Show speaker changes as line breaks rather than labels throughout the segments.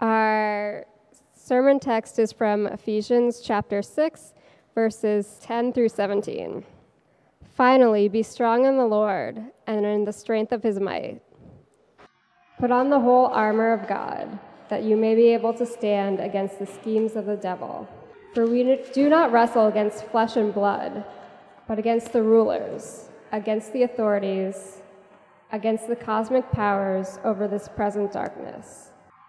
Our sermon text is from Ephesians chapter 6, verses 10 through 17. Finally, be strong in the Lord and in the strength of his might. Put on the whole armor of God, that you may be able to stand against the schemes of the devil. For we do not wrestle against flesh and blood, but against the rulers, against the authorities, against the cosmic powers over this present darkness,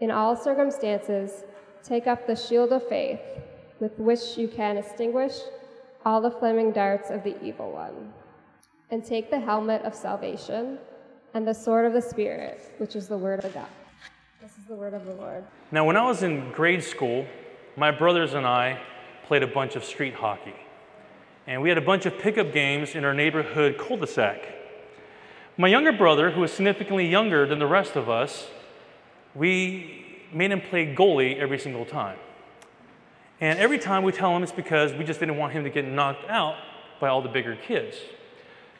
In all circumstances, take up the shield of faith, with which you can extinguish all the flaming darts of the evil one, and take the helmet of salvation and the sword of the Spirit, which is the word of God. This is the word of the Lord.
Now, when I was in grade school, my brothers and I played a bunch of street hockey. And we had a bunch of pickup games in our neighborhood cul de sac. My younger brother, who was significantly younger than the rest of us, we made him play goalie every single time. And every time we tell him it's because we just didn't want him to get knocked out by all the bigger kids.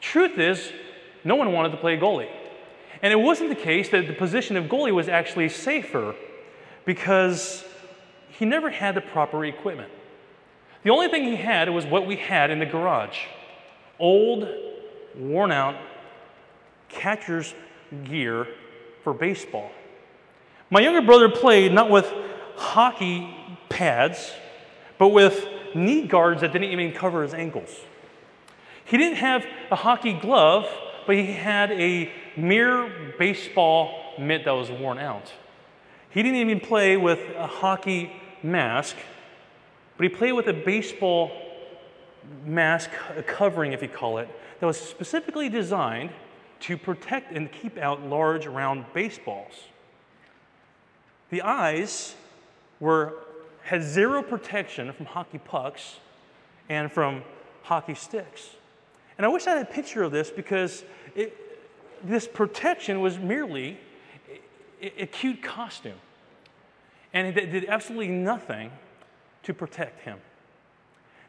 Truth is, no one wanted to play goalie. And it wasn't the case that the position of goalie was actually safer because he never had the proper equipment. The only thing he had was what we had in the garage old, worn out catcher's gear for baseball. My younger brother played not with hockey pads, but with knee guards that didn't even cover his ankles. He didn't have a hockey glove, but he had a mere baseball mitt that was worn out. He didn't even play with a hockey mask, but he played with a baseball mask, covering, if you call it, that was specifically designed to protect and keep out large round baseballs. The eyes were, had zero protection from hockey pucks and from hockey sticks. And I wish I had a picture of this because it, this protection was merely a, a cute costume. And it did absolutely nothing to protect him.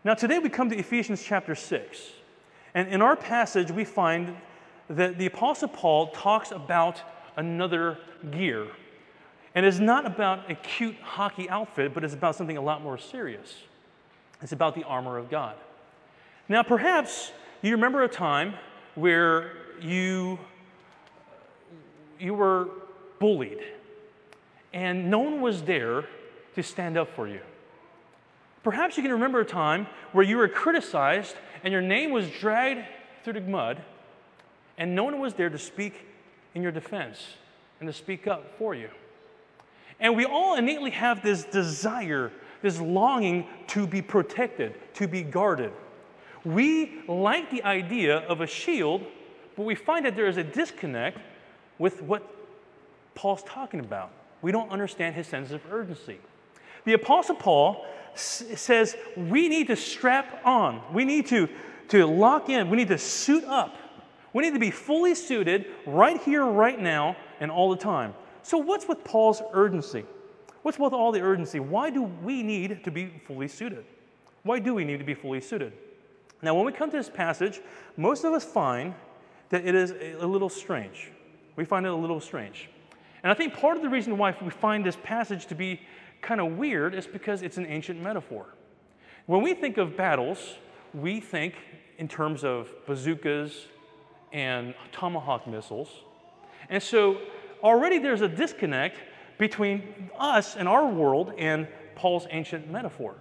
Now, today we come to Ephesians chapter 6. And in our passage, we find that the Apostle Paul talks about another gear. And it's not about a cute hockey outfit, but it's about something a lot more serious. It's about the armor of God. Now, perhaps you remember a time where you, you were bullied and no one was there to stand up for you. Perhaps you can remember a time where you were criticized and your name was dragged through the mud and no one was there to speak in your defense and to speak up for you. And we all innately have this desire, this longing to be protected, to be guarded. We like the idea of a shield, but we find that there is a disconnect with what Paul's talking about. We don't understand his sense of urgency. The Apostle Paul s- says we need to strap on, we need to, to lock in, we need to suit up we need to be fully suited right here, right now, and all the time. So, what's with Paul's urgency? What's with all the urgency? Why do we need to be fully suited? Why do we need to be fully suited? Now, when we come to this passage, most of us find that it is a little strange. We find it a little strange. And I think part of the reason why we find this passage to be kind of weird is because it's an ancient metaphor. When we think of battles, we think in terms of bazookas and Tomahawk missiles. And so already there's a disconnect between us and our world and Paul's ancient metaphor.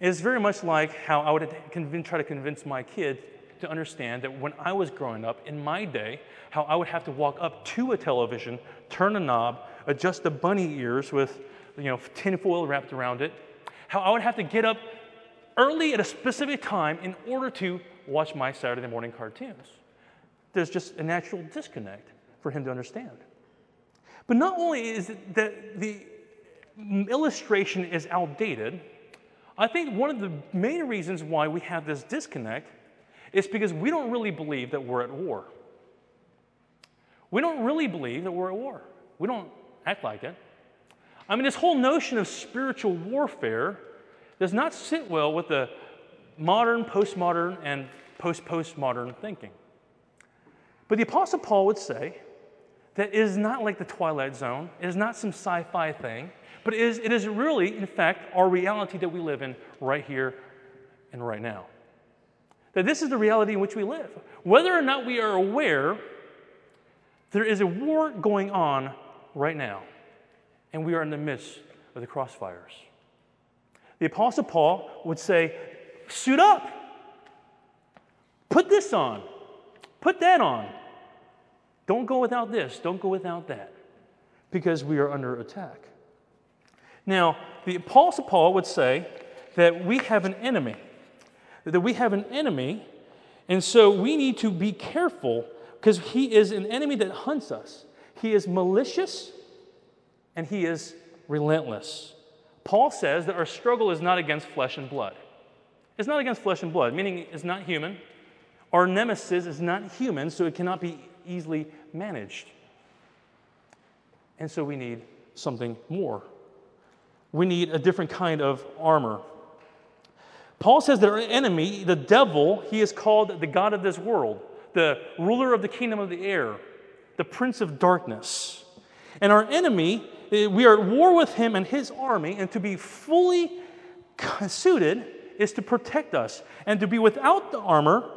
It's very much like how I would convince, try to convince my kid to understand that when I was growing up in my day, how I would have to walk up to a television, turn a knob, adjust the bunny ears with you know tinfoil wrapped around it, how I would have to get up early at a specific time in order to watch my Saturday morning cartoons there's just a natural disconnect for him to understand. But not only is it that the illustration is outdated, I think one of the main reasons why we have this disconnect is because we don't really believe that we're at war. We don't really believe that we're at war. We don't act like it. I mean, this whole notion of spiritual warfare does not sit well with the modern, postmodern, and post postmodern thinking. But the Apostle Paul would say that is not like the Twilight Zone, it is not some sci fi thing, but it is, it is really, in fact, our reality that we live in right here and right now. That this is the reality in which we live. Whether or not we are aware, there is a war going on right now, and we are in the midst of the crossfires. The Apostle Paul would say, Suit up, put this on, put that on. Don't go without this, don't go without that, because we are under attack. Now, the Apostle Paul would say that we have an enemy, that we have an enemy, and so we need to be careful because he is an enemy that hunts us. He is malicious and he is relentless. Paul says that our struggle is not against flesh and blood. It's not against flesh and blood, meaning it's not human. Our nemesis is not human, so it cannot be easily managed. And so we need something more. We need a different kind of armor. Paul says that our enemy, the devil, he is called the God of this world, the ruler of the kingdom of the air, the prince of darkness. And our enemy, eh, we are at war with him and his army, and to be fully suited is to protect us. And to be without the armor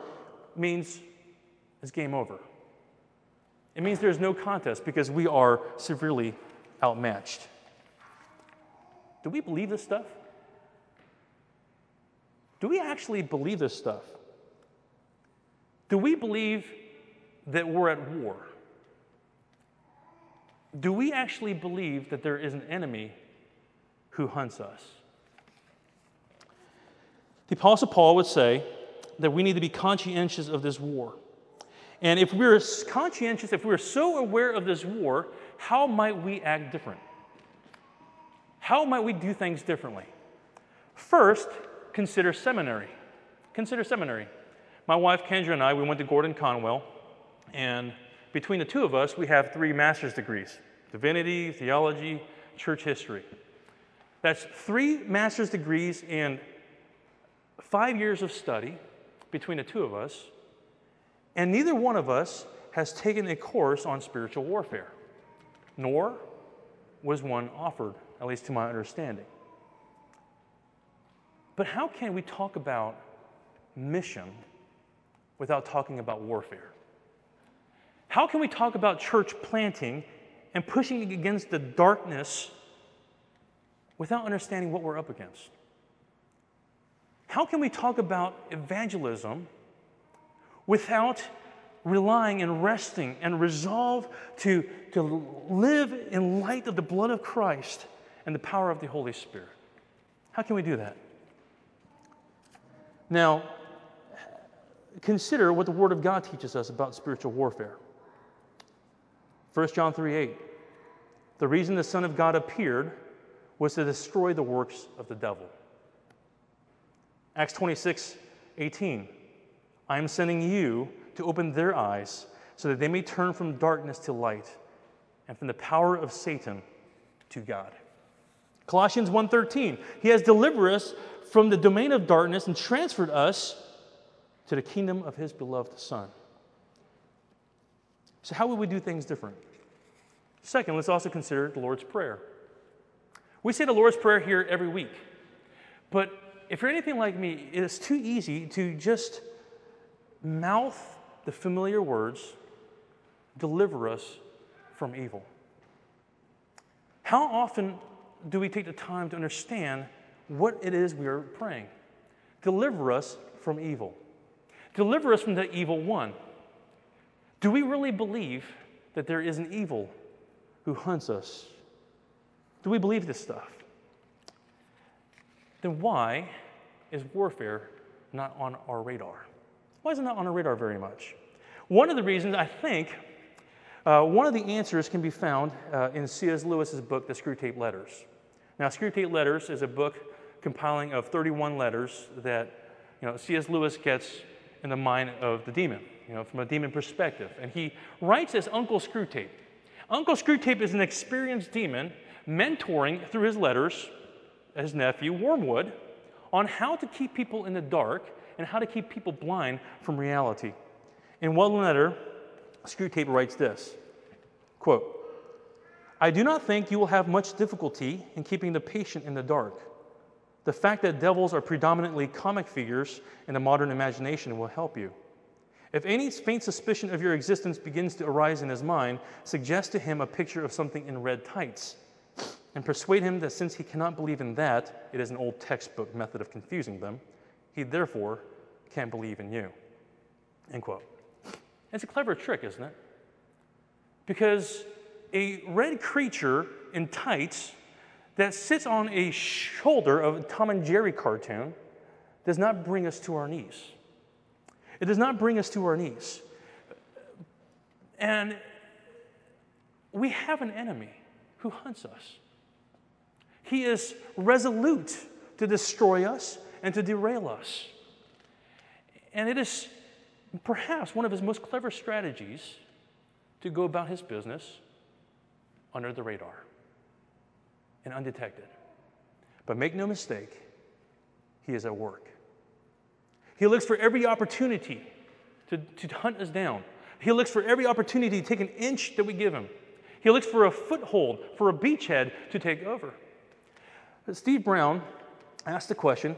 means it's game over. It means there's no contest because we are severely outmatched. Do we believe this stuff? Do we actually believe this stuff? Do we believe that we're at war? Do we actually believe that there is an enemy who hunts us? The Apostle Paul would say that we need to be conscientious of this war. And if we're conscientious, if we're so aware of this war, how might we act different? How might we do things differently? First, consider seminary. Consider seminary. My wife Kendra and I, we went to Gordon Conwell, and between the two of us, we have three master's degrees divinity, theology, church history. That's three master's degrees and five years of study between the two of us, and neither one of us has taken a course on spiritual warfare, nor was one offered at least to my understanding. But how can we talk about mission without talking about warfare? How can we talk about church planting and pushing against the darkness without understanding what we're up against? How can we talk about evangelism without relying and resting and resolve to, to live in light of the blood of Christ and the power of the Holy Spirit. How can we do that? Now, consider what the Word of God teaches us about spiritual warfare. 1 John 3 8. The reason the Son of God appeared was to destroy the works of the devil. Acts 26 18. I am sending you to open their eyes so that they may turn from darkness to light and from the power of Satan to God. Colossians 1:13. He has delivered us from the domain of darkness and transferred us to the kingdom of his beloved son. So how would we do things different? Second, let's also consider the Lord's prayer. We say the Lord's prayer here every week. But if you're anything like me, it is too easy to just mouth the familiar words, deliver us from evil. How often do we take the time to understand what it is we are praying? Deliver us from evil. Deliver us from the evil one. Do we really believe that there is an evil who hunts us? Do we believe this stuff? Then why is warfare not on our radar? Why isn't that on our radar very much? One of the reasons I think Uh, one of the answers can be found uh, in C.S. Lewis's book, The Screwtape Letters. Now, Screwtape Letters is a book compiling of 31 letters that you know, C.S. Lewis gets in the mind of the demon, you know, from a demon perspective. And he writes as Uncle Screwtape. Uncle Screwtape is an experienced demon mentoring through his letters his nephew, Wormwood, on how to keep people in the dark and how to keep people blind from reality. In one letter, Screwtape writes this quote, I do not think you will have much difficulty in keeping the patient in the dark. The fact that devils are predominantly comic figures in the modern imagination will help you. If any faint suspicion of your existence begins to arise in his mind, suggest to him a picture of something in red tights, and persuade him that since he cannot believe in that, it is an old textbook method of confusing them, he therefore can't believe in you. End quote. It's a clever trick, isn't it? Because a red creature in tights that sits on a shoulder of a Tom and Jerry cartoon does not bring us to our knees. It does not bring us to our knees. And we have an enemy who hunts us. He is resolute to destroy us and to derail us. And it is perhaps one of his most clever strategies to go about his business under the radar and undetected. But make no mistake, he is at work. He looks for every opportunity to, to hunt us down. He looks for every opportunity to take an inch that we give him. He looks for a foothold, for a beachhead to take over. But Steve Brown asked the question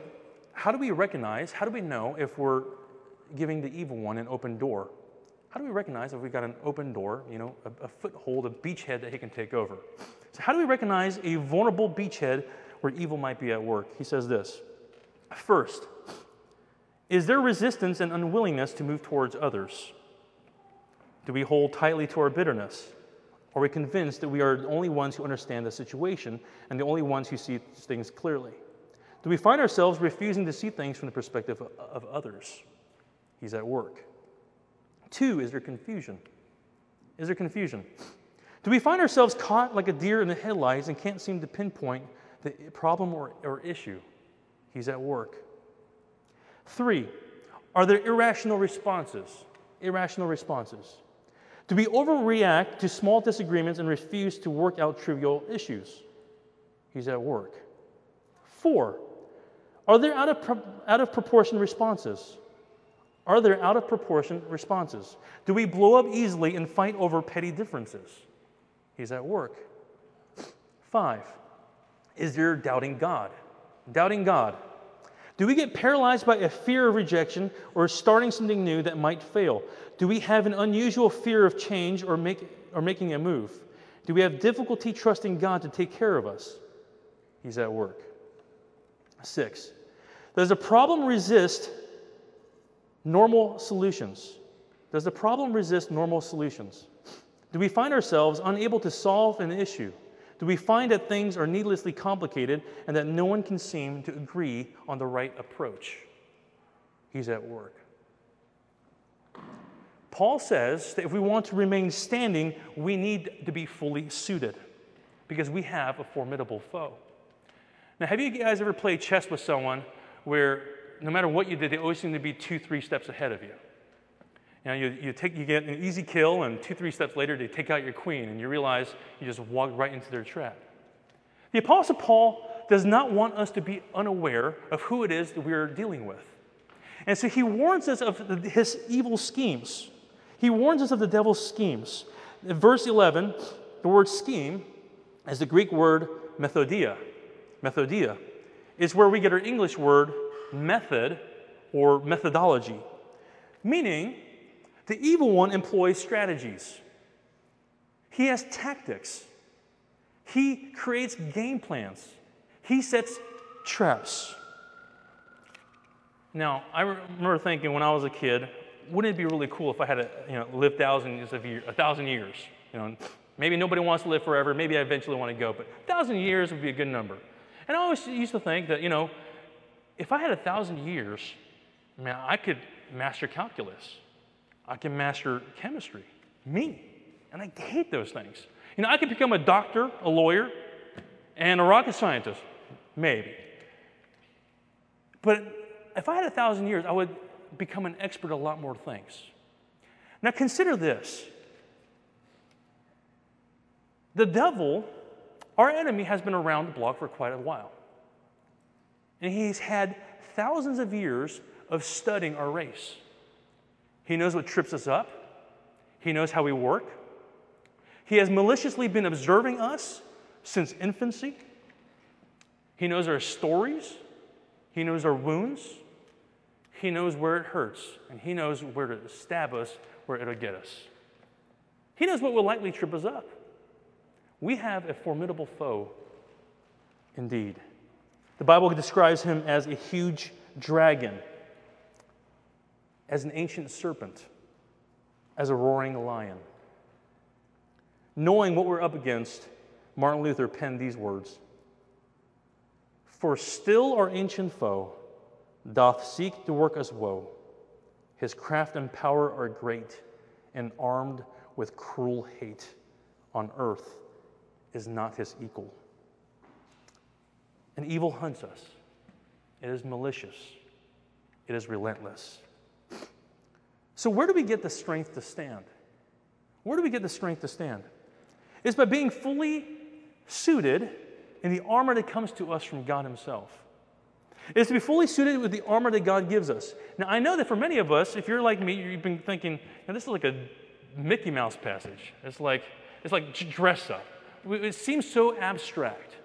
how do we recognize, how do we know if we're giving the evil one an open door? How do we recognize if we've got an open door, you know, a, a foothold, a beachhead that he can take over? So, how do we recognize a vulnerable beachhead where evil might be at work? He says this First, is there resistance and unwillingness to move towards others? Do we hold tightly to our bitterness? Are we convinced that we are the only ones who understand the situation and the only ones who see things clearly? Do we find ourselves refusing to see things from the perspective of others? He's at work. Two, is there confusion? Is there confusion? Do we find ourselves caught like a deer in the headlights and can't seem to pinpoint the problem or, or issue? He's at work. Three, are there irrational responses? Irrational responses. Do we overreact to small disagreements and refuse to work out trivial issues? He's at work. Four, are there out of, out of proportion responses? Are there out of proportion responses? Do we blow up easily and fight over petty differences? He's at work. Five, is there doubting God? Doubting God. Do we get paralyzed by a fear of rejection or starting something new that might fail? Do we have an unusual fear of change or, make, or making a move? Do we have difficulty trusting God to take care of us? He's at work. Six, does the problem resist normal solutions? Does the problem resist normal solutions? Do we find ourselves unable to solve an issue? Do we find that things are needlessly complicated and that no one can seem to agree on the right approach? He's at work. Paul says that if we want to remain standing, we need to be fully suited because we have a formidable foe. Now, have you guys ever played chess with someone where no matter what you did, they always seem to be two, three steps ahead of you? You, you, you, take, you get an easy kill, and two, three steps later, they take out your queen, and you realize you just walked right into their trap. The Apostle Paul does not want us to be unaware of who it is that we are dealing with. And so he warns us of his evil schemes. He warns us of the devil's schemes. In verse 11, the word scheme is the Greek word methodeia. Methodeia is where we get our English word method or methodology, meaning the evil one employs strategies, he has tactics, he creates game plans, he sets traps. Now, I remember thinking when I was a kid, wouldn't it be really cool if I had to, you know, live thousands of years, a thousand years? You know, maybe nobody wants to live forever. Maybe I eventually want to go, but a thousand years would be a good number. And I always used to think that, you know, if I had a thousand years, I mean, I could master calculus. I can master chemistry. Me. And I hate those things. You know, I could become a doctor, a lawyer, and a rocket scientist, maybe. But if I had a thousand years, I would become an expert at a lot more things. Now, consider this the devil, our enemy, has been around the block for quite a while. And he's had thousands of years of studying our race. He knows what trips us up, he knows how we work. He has maliciously been observing us since infancy. He knows our stories, he knows our wounds, he knows where it hurts, and he knows where to stab us, where it'll get us. He knows what will likely trip us up. We have a formidable foe indeed. The Bible describes him as a huge dragon, as an ancient serpent, as a roaring lion. Knowing what we're up against, Martin Luther penned these words For still our ancient foe doth seek to work us woe. His craft and power are great, and armed with cruel hate on earth is not his equal. And evil hunts us. It is malicious. It is relentless. So, where do we get the strength to stand? Where do we get the strength to stand? It's by being fully suited in the armor that comes to us from God Himself. It is to be fully suited with the armor that God gives us. Now, I know that for many of us, if you're like me, you've been thinking, this is like a Mickey Mouse passage. It's like, it's like dress up. It seems so abstract.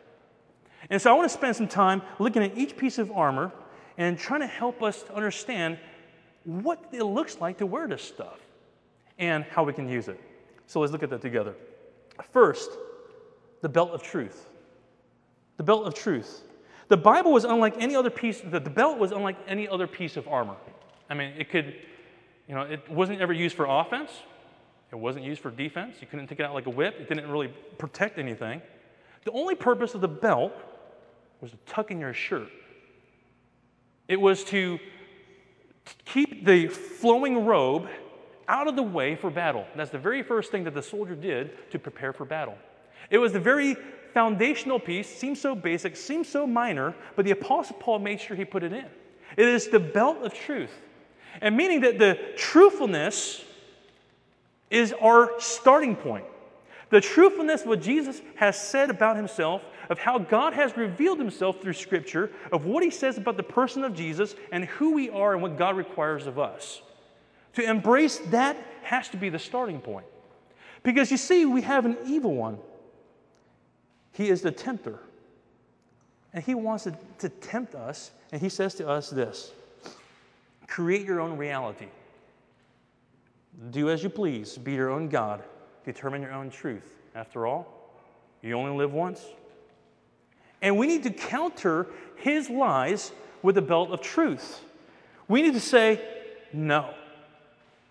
And so I want to spend some time looking at each piece of armor and trying to help us to understand what it looks like to wear this stuff and how we can use it. So let's look at that together. First, the belt of truth. The belt of truth. The Bible was unlike any other piece, the, the belt was unlike any other piece of armor. I mean, it could, you know, it wasn't ever used for offense, it wasn't used for defense. You couldn't take it out like a whip, it didn't really protect anything. The only purpose of the belt was to tuck in your shirt, it was to keep the flowing robe out of the way for battle. That's the very first thing that the soldier did to prepare for battle. It was the very foundational piece, seems so basic, seems so minor, but the Apostle Paul made sure he put it in. It is the belt of truth. And meaning that the truthfulness is our starting point. The truthfulness of what Jesus has said about himself, of how God has revealed himself through Scripture, of what he says about the person of Jesus and who we are and what God requires of us. To embrace that has to be the starting point. Because you see, we have an evil one. He is the tempter. And he wants to, to tempt us, and he says to us this create your own reality. Do as you please, be your own God, determine your own truth. After all, you only live once. And we need to counter his lies with a belt of truth. We need to say, no,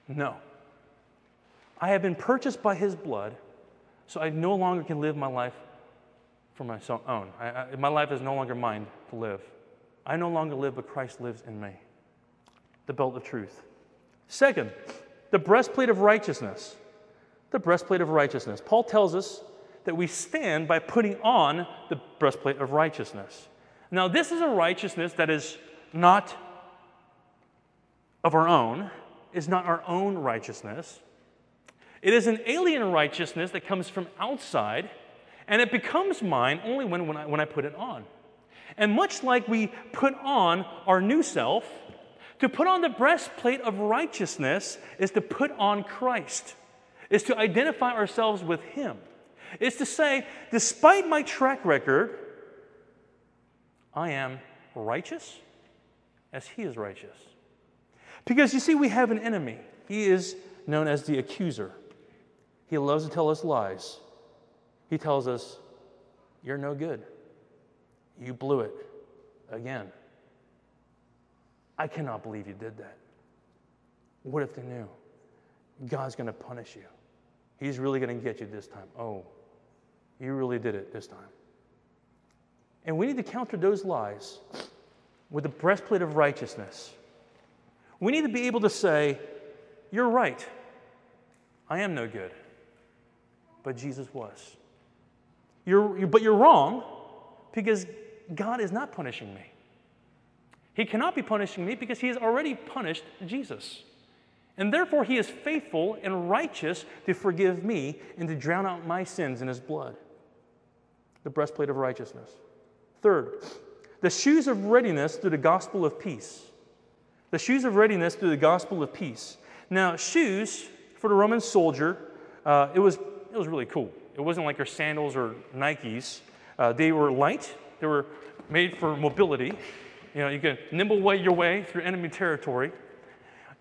no. I have been purchased by his blood, so I no longer can live my life for my own. I, I, my life is no longer mine to live. I no longer live, but Christ lives in me. The belt of truth. Second, the breastplate of righteousness. The breastplate of righteousness. Paul tells us that we stand by putting on the breastplate of righteousness. Now, this is a righteousness that is not of our own, is not our own righteousness. It is an alien righteousness that comes from outside, and it becomes mine only when, when, I, when I put it on. And much like we put on our new self, to put on the breastplate of righteousness is to put on Christ, is to identify ourselves with Him. Is to say, despite my track record, I am righteous as He is righteous. Because you see, we have an enemy. He is known as the accuser. He loves to tell us lies. He tells us, You're no good. You blew it again. I cannot believe you did that. What if they knew? God's going to punish you. He's really going to get you this time. Oh, you really did it this time. And we need to counter those lies with the breastplate of righteousness. We need to be able to say, You're right. I am no good. but Jesus was. You're, you, but you're wrong because God is not punishing me. He cannot be punishing me because he has already punished Jesus. And therefore, he is faithful and righteous to forgive me and to drown out my sins in his blood. The breastplate of righteousness. Third, the shoes of readiness through the gospel of peace. The shoes of readiness through the gospel of peace. Now, shoes for the Roman soldier, uh, it, was, it was really cool. It wasn't like your sandals or Nikes. Uh, they were light, they were made for mobility. You know, you can nimble way your way through enemy territory.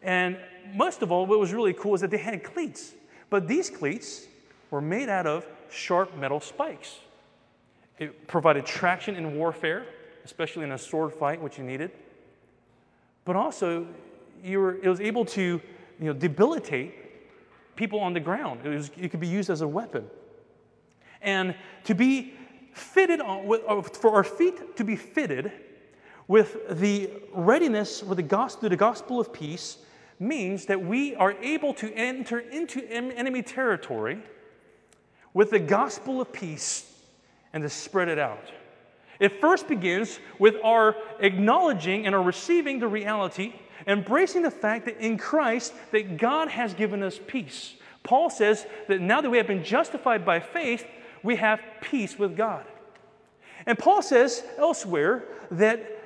And most of all, what was really cool is that they had cleats. But these cleats were made out of sharp metal spikes. It provided traction in warfare, especially in a sword fight, which you needed. But also, you were, it was able to you know, debilitate people on the ground. It, was, it could be used as a weapon. And to be fitted on, with, uh, for our feet to be fitted with the readiness with the gospel, the gospel of peace means that we are able to enter into enemy territory with the gospel of peace and to spread it out. It first begins with our acknowledging and our receiving the reality, embracing the fact that in Christ that God has given us peace. Paul says that now that we have been justified by faith, we have peace with God. And Paul says elsewhere that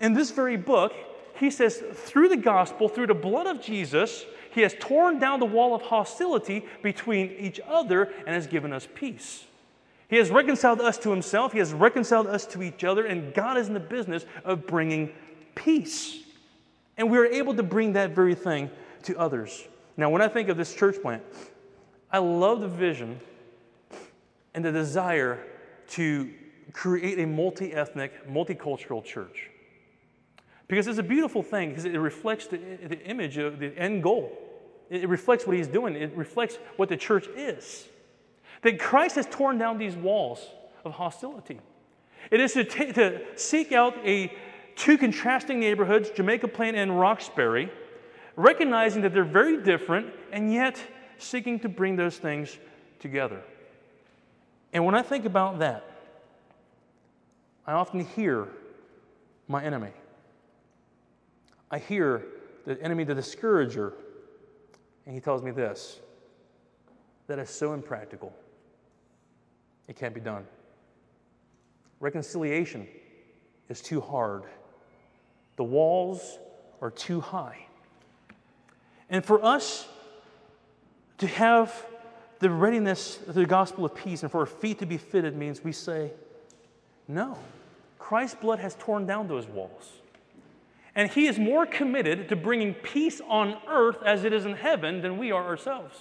in this very book, he says, through the gospel, through the blood of Jesus, he has torn down the wall of hostility between each other and has given us peace. He has reconciled us to himself, he has reconciled us to each other, and God is in the business of bringing peace. And we are able to bring that very thing to others. Now, when I think of this church plant, I love the vision and the desire to create a multi ethnic, multicultural church. Because it's a beautiful thing because it reflects the, the image of the end goal. It reflects what he's doing, it reflects what the church is. That Christ has torn down these walls of hostility. It is to, t- to seek out a two contrasting neighborhoods, Jamaica Plain and Roxbury, recognizing that they're very different and yet seeking to bring those things together. And when I think about that, I often hear my enemy. I hear the enemy, the discourager, and he tells me this that is so impractical. It can't be done. Reconciliation is too hard. The walls are too high. And for us to have the readiness of the gospel of peace and for our feet to be fitted means we say, no. Christ's blood has torn down those walls. And he is more committed to bringing peace on earth as it is in heaven than we are ourselves.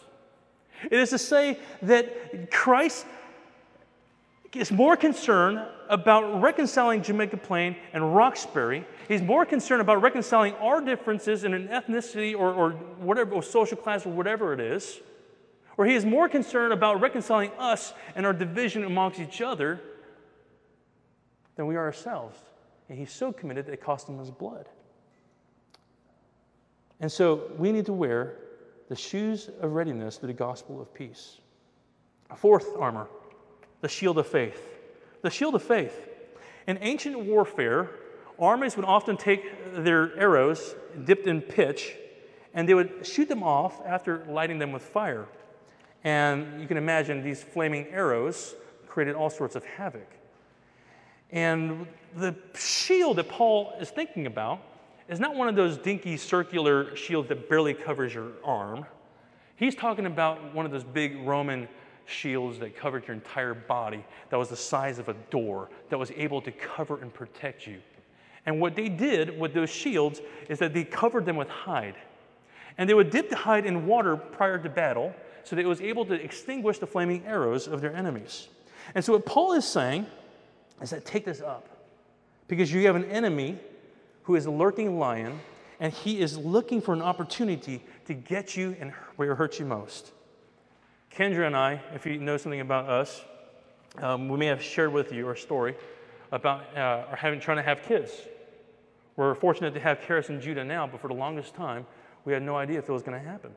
It is to say that Christ is more concerned about reconciling Jamaica Plain and Roxbury. He's more concerned about reconciling our differences in an ethnicity or, or whatever, or social class or whatever it is. Or he is more concerned about reconciling us and our division amongst each other than we are ourselves. And he's so committed that it cost him his blood. And so we need to wear the shoes of readiness to the gospel of peace. A fourth armor, the shield of faith. The shield of faith. In ancient warfare, armies would often take their arrows dipped in pitch and they would shoot them off after lighting them with fire. And you can imagine these flaming arrows created all sorts of havoc. And the shield that Paul is thinking about is not one of those dinky circular shields that barely covers your arm. He's talking about one of those big Roman shields that covered your entire body, that was the size of a door, that was able to cover and protect you. And what they did with those shields is that they covered them with hide. And they would dip the hide in water prior to battle so that it was able to extinguish the flaming arrows of their enemies. And so, what Paul is saying is that take this up because you have an enemy who is a lurking lion and he is looking for an opportunity to get you and where it hurts you most. Kendra and I, if you know something about us, um, we may have shared with you our story about uh, having trying to have kids. We're fortunate to have Karis and Judah now, but for the longest time, we had no idea if it was going to happen.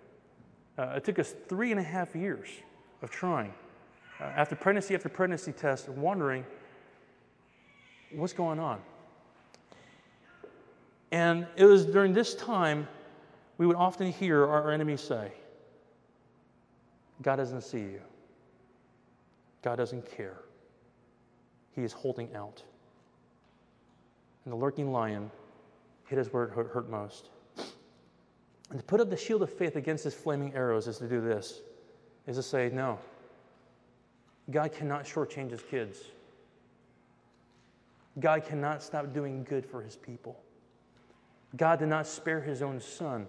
Uh, it took us three and a half years of trying. uh, after pregnancy after pregnancy test, wondering what's going on. And it was during this time we would often hear our enemies say, God doesn't see you. God doesn't care. He is holding out. And the lurking lion hit us where it hurt, most. And to put up the shield of faith against his flaming arrows is to do this, is to say, no, God cannot shortchange his kids. God cannot stop doing good for his people. God did not spare his own son.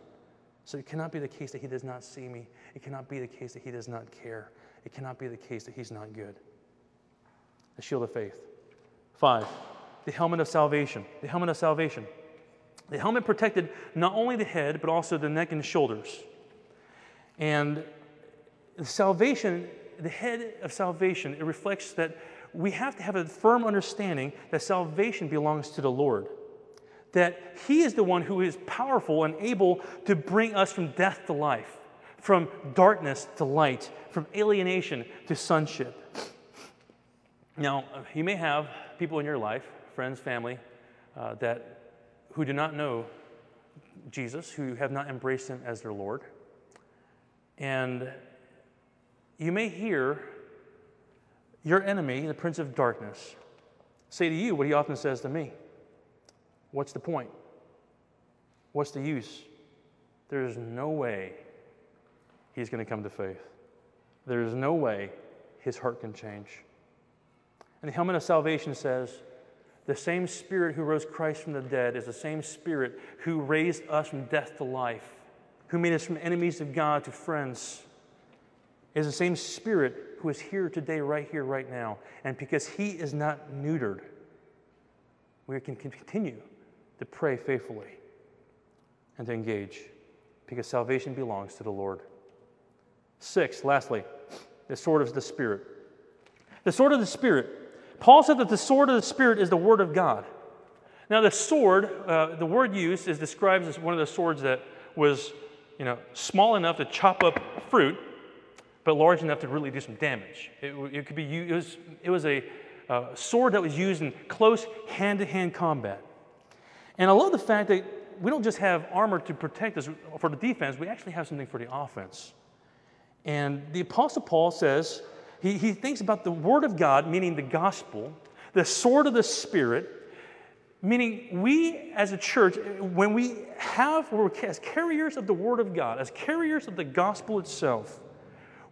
So it cannot be the case that he does not see me. It cannot be the case that he does not care. It cannot be the case that he's not good. The shield of faith. Five, the helmet of salvation. The helmet of salvation. The helmet protected not only the head, but also the neck and shoulders. And salvation, the head of salvation, it reflects that we have to have a firm understanding that salvation belongs to the Lord. That He is the one who is powerful and able to bring us from death to life, from darkness to light, from alienation to sonship. Now, you may have people in your life, friends, family, uh, that who do not know Jesus, who have not embraced Him as their Lord. And you may hear your enemy, the prince of darkness, say to you what he often says to me What's the point? What's the use? There's no way he's going to come to faith. There's no way his heart can change. And the helmet of salvation says, the same Spirit who rose Christ from the dead is the same Spirit who raised us from death to life, who made us from enemies of God to friends. Is the same Spirit who is here today, right here, right now. And because He is not neutered, we can continue to pray faithfully and to engage because salvation belongs to the Lord. Six, lastly, the sword of the Spirit. The sword of the Spirit. Paul said that the sword of the Spirit is the Word of God. Now, the sword, uh, the word used is described as one of the swords that was, you know, small enough to chop up fruit, but large enough to really do some damage. It, it could be it was, it was a uh, sword that was used in close hand-to-hand combat. And I love the fact that we don't just have armor to protect us for the defense, we actually have something for the offense. And the Apostle Paul says he, he thinks about the Word of God, meaning the gospel, the sword of the Spirit, meaning we as a church, when we have, we're as carriers of the Word of God, as carriers of the gospel itself,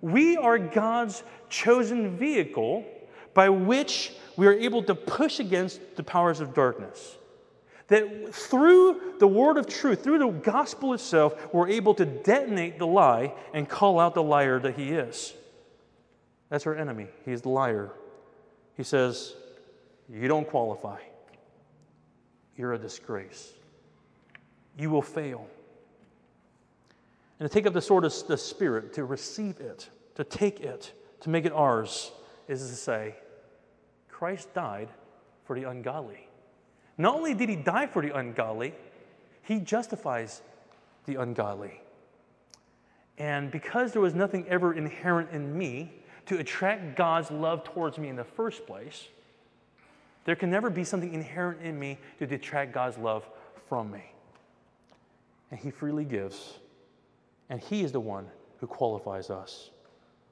we are God's chosen vehicle by which we are able to push against the powers of darkness. That through the word of truth, through the gospel itself, we're able to detonate the lie and call out the liar that he is. That's our enemy. He's the liar. He says, You don't qualify. You're a disgrace. You will fail. And to take up the sword of the Spirit, to receive it, to take it, to make it ours, is to say, Christ died for the ungodly. Not only did he die for the ungodly, he justifies the ungodly. And because there was nothing ever inherent in me to attract God's love towards me in the first place, there can never be something inherent in me to detract God's love from me. And he freely gives and He is the one who qualifies us,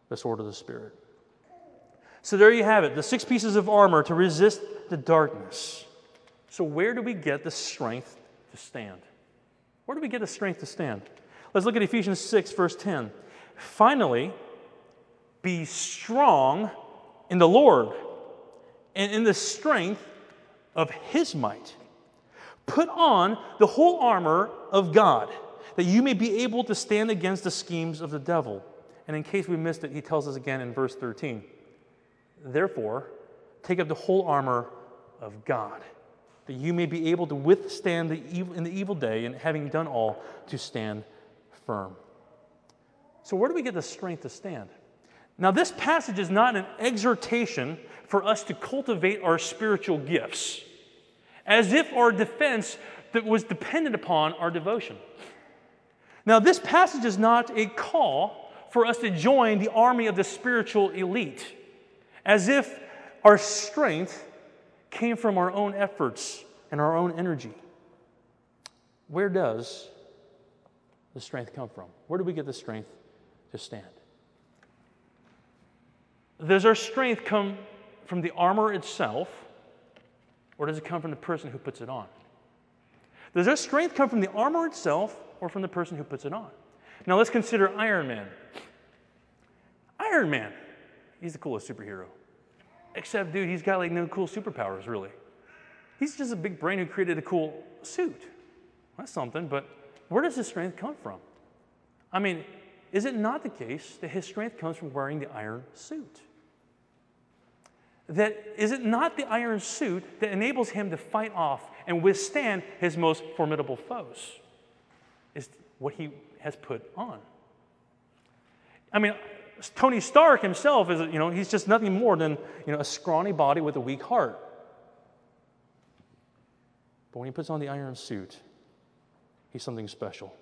the sword of the Spirit. So there you have it the six pieces of armor to resist the darkness. So, where do we get the strength to stand? Where do we get the strength to stand? Let's look at Ephesians 6, verse 10. Finally, be strong in the Lord and in the strength of his might. Put on the whole armor of God that you may be able to stand against the schemes of the devil. And in case we missed it, he tells us again in verse 13 Therefore, take up the whole armor of God, that you may be able to withstand the evil, in the evil day, and having done all, to stand firm. So, where do we get the strength to stand? Now, this passage is not an exhortation for us to cultivate our spiritual gifts, as if our defense that was dependent upon our devotion. Now, this passage is not a call for us to join the army of the spiritual elite. as if our strength came from our own efforts and our own energy. Where does the strength come from? Where do we get the strength to stand? Does our strength come from the armor itself, or does it come from the person who puts it on? Does our strength come from the armor itself or from the person who puts it on? Now let's consider Iron Man. Iron Man, he's the coolest superhero. Except, dude, he's got like no cool superpowers, really. He's just a big brain who created a cool suit. That's something, but where does his strength come from? I mean, is it not the case that his strength comes from wearing the iron suit? That is it not the iron suit that enables him to fight off and withstand his most formidable foes? Is what he has put on. I mean, Tony Stark himself is, you know, he's just nothing more than, you know, a scrawny body with a weak heart. But when he puts on the iron suit, he's something special.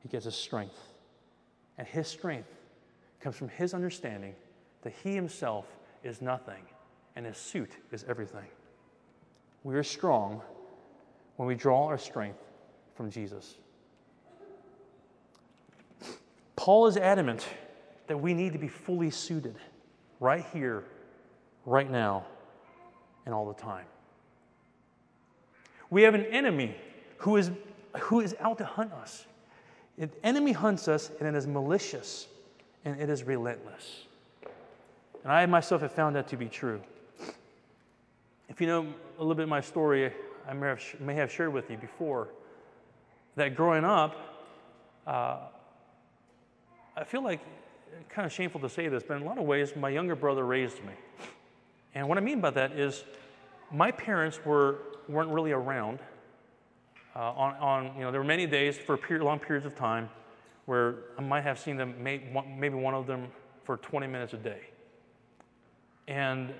He gets his strength. And his strength comes from his understanding that he himself is nothing and his suit is everything. We are strong when we draw our strength from Jesus. Paul is adamant that we need to be fully suited right here, right now, and all the time. We have an enemy who is, who is out to hunt us. The enemy hunts us, and it is malicious and it is relentless. And I myself have found that to be true. If you know a little bit of my story, I may have, may have shared with you before that growing up, uh, I feel like kind of shameful to say this, but in a lot of ways, my younger brother raised me. And what I mean by that is my parents were, weren't really around. Uh, on, on, you know, there were many days for period, long periods of time where I might have seen them, maybe one of them for 20 minutes a day. And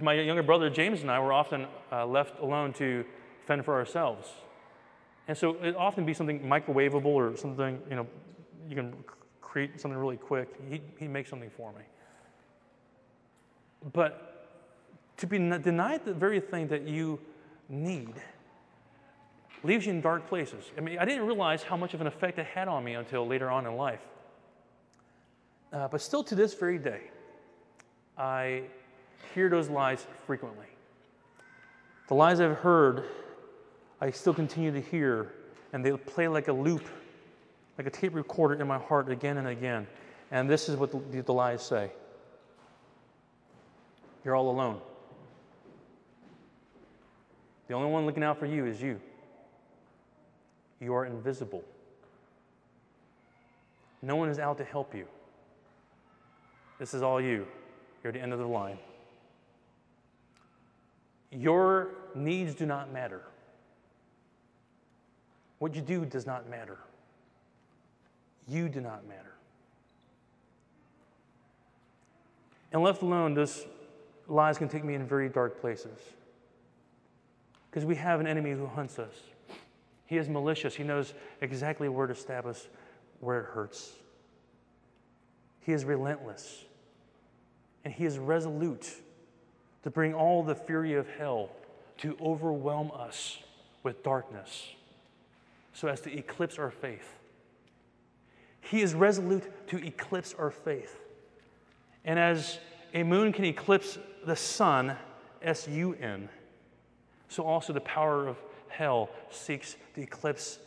my younger brother James and I were often uh, left alone to fend for ourselves. And so it often be something microwavable or something, you know, you can create something really quick. He, he makes something for me. But to be denied the very thing that you need leaves you in dark places. I mean, I didn't realize how much of an effect it had on me until later on in life. Uh, but still to this very day, I hear those lies frequently. The lies I've heard, I still continue to hear, and they play like a loop like a tape recorder in my heart again and again. And this is what the, the lies say You're all alone. The only one looking out for you is you. You are invisible. No one is out to help you. This is all you. You're at the end of the line. Your needs do not matter. What you do does not matter. You do not matter. And left alone, those lies can take me in very dark places. Because we have an enemy who hunts us. He is malicious. He knows exactly where to stab us, where it hurts. He is relentless. And he is resolute to bring all the fury of hell to overwhelm us with darkness so as to eclipse our faith. He is resolute to eclipse our faith. And as a moon can eclipse the sun, S U N, so also the power of hell seeks to eclipse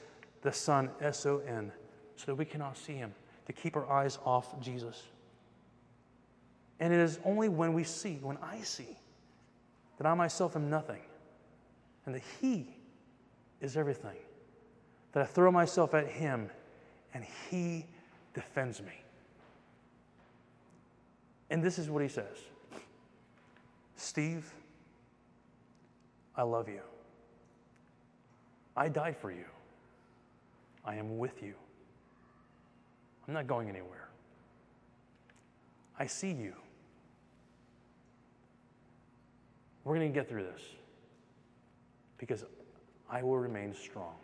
the sun, S O N, so that we cannot see him, to keep our eyes off Jesus. And it is only when we see, when I see, that I myself am nothing and that He is everything, that I throw myself at Him and He defends me. And this is what He says Steve, I love you. I died for you. I am with you. I'm not going anywhere. I see you. We're going to get through this because I will remain strong.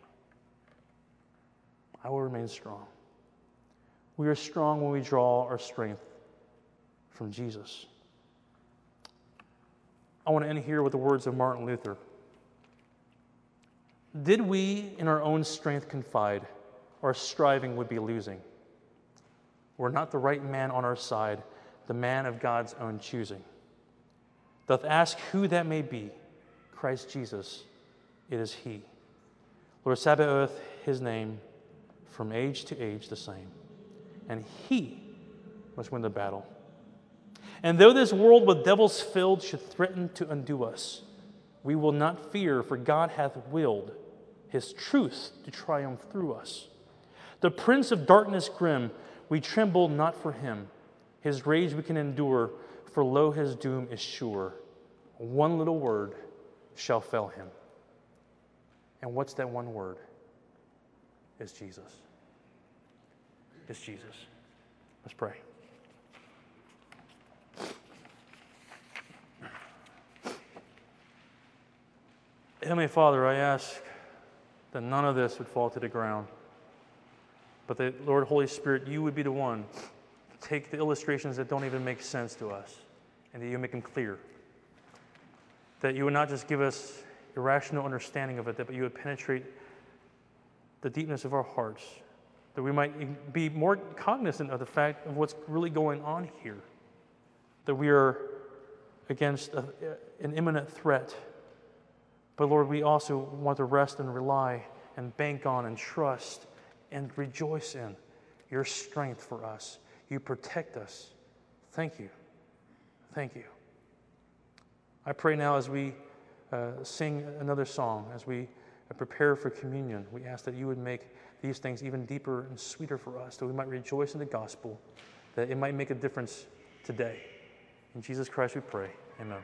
I will remain strong. We are strong when we draw our strength from Jesus. I want to end here with the words of Martin Luther. Did we in our own strength confide, our striving would be losing. Were not the right man on our side, the man of God's own choosing. Doth ask who that may be, Christ Jesus, it is He. Lord Sabaoth, His name, from age to age the same. And He must win the battle. And though this world with devils filled should threaten to undo us, we will not fear, for God hath willed his truth to triumph through us. The prince of darkness grim, we tremble not for him. His rage we can endure, for lo, his doom is sure. One little word shall fell him. And what's that one word? It's Jesus. It's Jesus. Let's pray. Heavenly Father, I ask that none of this would fall to the ground, but that, Lord, Holy Spirit, you would be the one to take the illustrations that don't even make sense to us and that you make them clear. That you would not just give us irrational understanding of it, but you would penetrate the deepness of our hearts, that we might be more cognizant of the fact of what's really going on here, that we are against a, an imminent threat but Lord, we also want to rest and rely and bank on and trust and rejoice in your strength for us. You protect us. Thank you. Thank you. I pray now as we uh, sing another song, as we prepare for communion, we ask that you would make these things even deeper and sweeter for us, that we might rejoice in the gospel, that it might make a difference today. In Jesus Christ we pray. Amen.